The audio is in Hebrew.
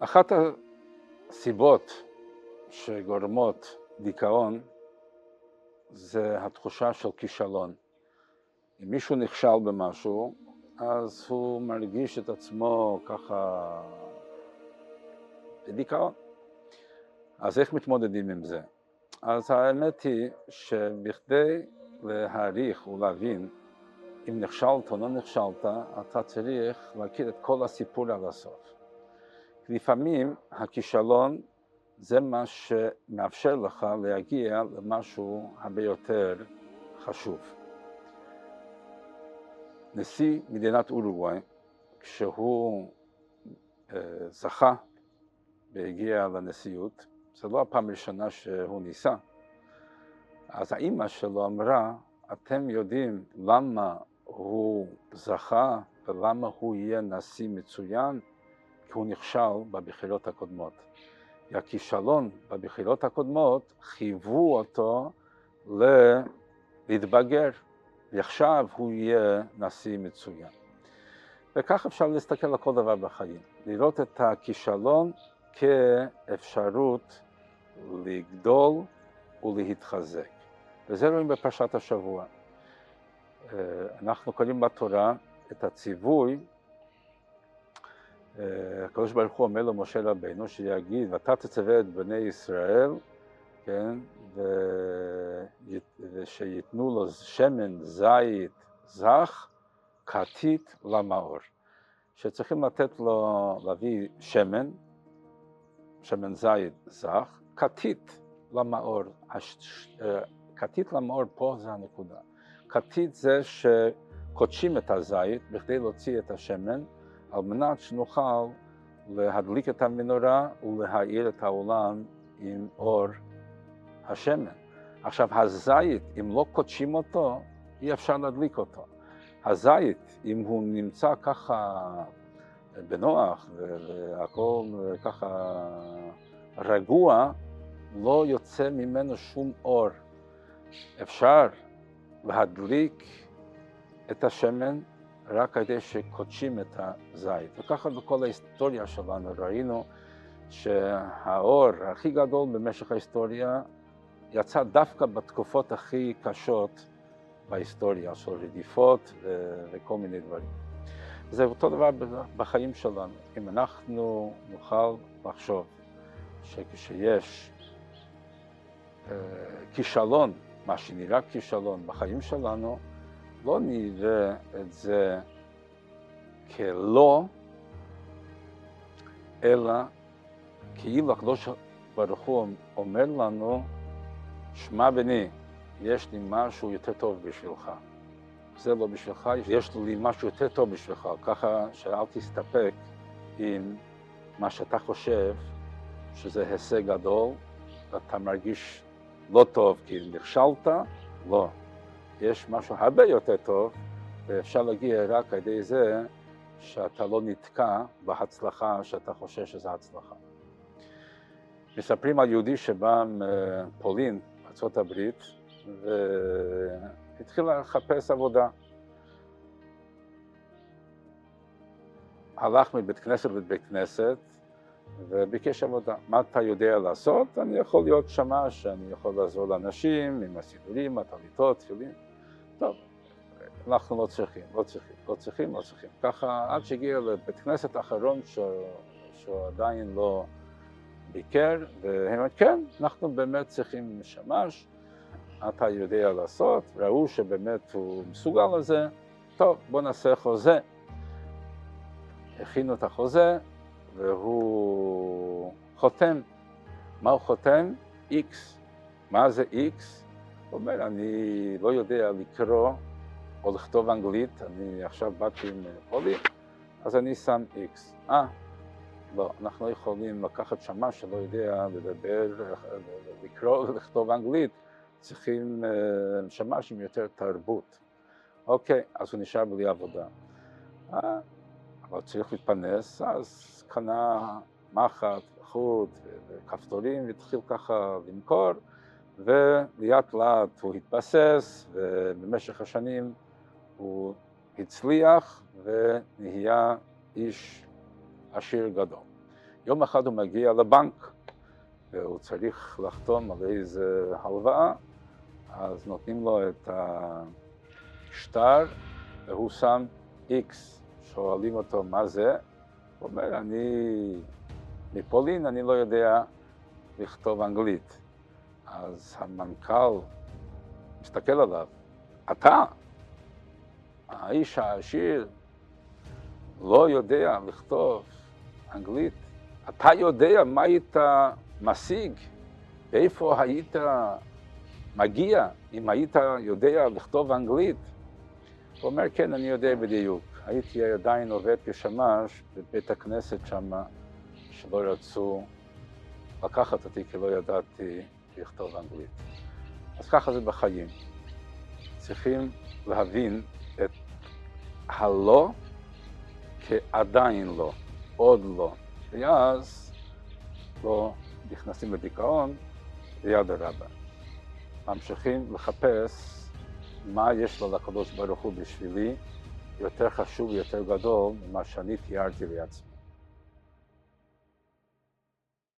אחת הסיבות שגורמות דיכאון זה התחושה של כישלון. אם מישהו נכשל במשהו, אז הוא מרגיש את עצמו ככה בדיכאון. אז איך מתמודדים עם זה? אז האמת היא שבכדי להעריך ולהבין אם נכשלת או לא נכשלת, אתה צריך להכיר את כל הסיפור עד הסוף. לפעמים הכישלון זה מה שמאפשר לך להגיע למשהו הרבה יותר חשוב. נשיא מדינת אורוגוואי, כשהוא אה, זכה והגיע לנשיאות, זו לא הפעם הראשונה שהוא ניסה, אז האימא שלו אמרה, אתם יודעים למה הוא זכה ולמה הוא יהיה נשיא מצוין? כי הוא נכשל בבחירות הקודמות. הכישלון בבחירות הקודמות חייבו אותו להתבגר, ועכשיו הוא יהיה נשיא מצוין. וכך אפשר להסתכל על כל דבר בחיים, לראות את הכישלון כאפשרות לגדול ולהתחזק. וזה רואים בפרשת השבוע. אה, אנחנו קוראים בתורה את הציווי הקדוש ברוך הוא אומר למשה רבינו שיגיד ואתה תצווה את בני ישראל, כן, ושיתנו לו שמן זית זך כתית למאור. שצריכים לתת לו, להביא שמן, שמן זית זך, כתית למאור. כתית למאור פה זה הנקודה. כתית זה שקודשים את הזית בכדי להוציא את השמן על מנת שנוכל להדליק את המנורה ולהאיר את העולם עם אור השמן. עכשיו הזית, אם לא קודשים אותו, אי אפשר להדליק אותו. הזית, אם הוא נמצא ככה בנוח והכל ככה רגוע, לא יוצא ממנו שום אור. אפשר להדליק את השמן רק על ידי שקודשים את הזית. וככה בכל ההיסטוריה שלנו ראינו שהאור הכי גדול במשך ההיסטוריה יצא דווקא בתקופות הכי קשות בהיסטוריה, של רדיפות וכל מיני דברים. זה אותו דבר בחיים שלנו. אם אנחנו נוכל לחשוב שכשיש אה, כישלון, מה שנראה כישלון בחיים שלנו, לא נראה את זה כלא, אלא כאילו הקדוש ברוך הוא אומר לנו, שמע בני, יש לי משהו יותר טוב בשבילך. זה לא בשבילך, יש לי משהו יותר טוב בשבילך, ככה שאל תסתפק עם מה שאתה חושב שזה הישג גדול, ואתה מרגיש לא טוב כי נכשלת, לא. יש משהו הרבה יותר טוב, ואפשר להגיע רק על ידי זה שאתה לא נתקע בהצלחה שאתה חושב שזו הצלחה. מספרים על יהודי שבא מפולין, ארה"ב, והתחיל לחפש עבודה. הלך מבית כנסת לבית כנסת וביקש עבודה. מה אתה יודע לעשות? אני יכול להיות שמש, אני יכול לעזור לאנשים עם הסידורים, הטליטות, תפילין. טוב, אנחנו לא צריכים, לא צריכים, לא צריכים, לא צריכים. ככה עד שהגיע לבית כנסת האחרון ש... שהוא עדיין לא ביקר, והם אמרו, כן, אנחנו באמת צריכים שמש, אתה יודע לעשות, ראו שבאמת הוא מסוגל לזה, טוב, בוא נעשה חוזה. הכינו את החוזה, והוא חותם. מה הוא חותם? X. מה זה X? הוא אומר, אני לא יודע לקרוא או לכתוב אנגלית, אני עכשיו באתי עם פולי, אז אני שם איקס. אה, לא, אנחנו לא יכולים לקחת שמש שלא יודע לדבר, לקרוא ולכתוב אנגלית, צריכים אה, שמש עם יותר תרבות. אוקיי, אז הוא נשאר בלי עבודה. אה, אבל צריך להתפרנס, אז קנה מחט, חוט וכפתורים והתחיל ככה למכור. ולאט לאט הוא התבסס, ובמשך השנים הוא הצליח ונהיה איש עשיר גדול. יום אחד הוא מגיע לבנק והוא צריך לחתום על איזה הלוואה, אז נותנים לו את השטר והוא שם איקס. שואלים אותו מה זה, הוא אומר, אני מפולין, אני לא יודע לכתוב אנגלית. אז המנכ"ל מסתכל עליו, אתה, האיש העשיר, לא יודע לכתוב אנגלית, אתה יודע מה היית משיג, ואיפה היית מגיע אם היית יודע לכתוב אנגלית? הוא אומר, כן, אני יודע בדיוק. הייתי עדיין עובד כשמש בבית הכנסת שם, שלא רצו לקחת אותי כי לא ידעתי לכתוב אנגלית. אז ככה זה בחיים. צריכים להבין את הלא כעדיין לא, עוד לא. ואז לא נכנסים לדיכאון, ויד הרבה. ממשיכים לחפש מה יש לו לקדוש ברוך הוא בשבילי, יותר חשוב ויותר גדול ממה שאני תיארתי לעצמי.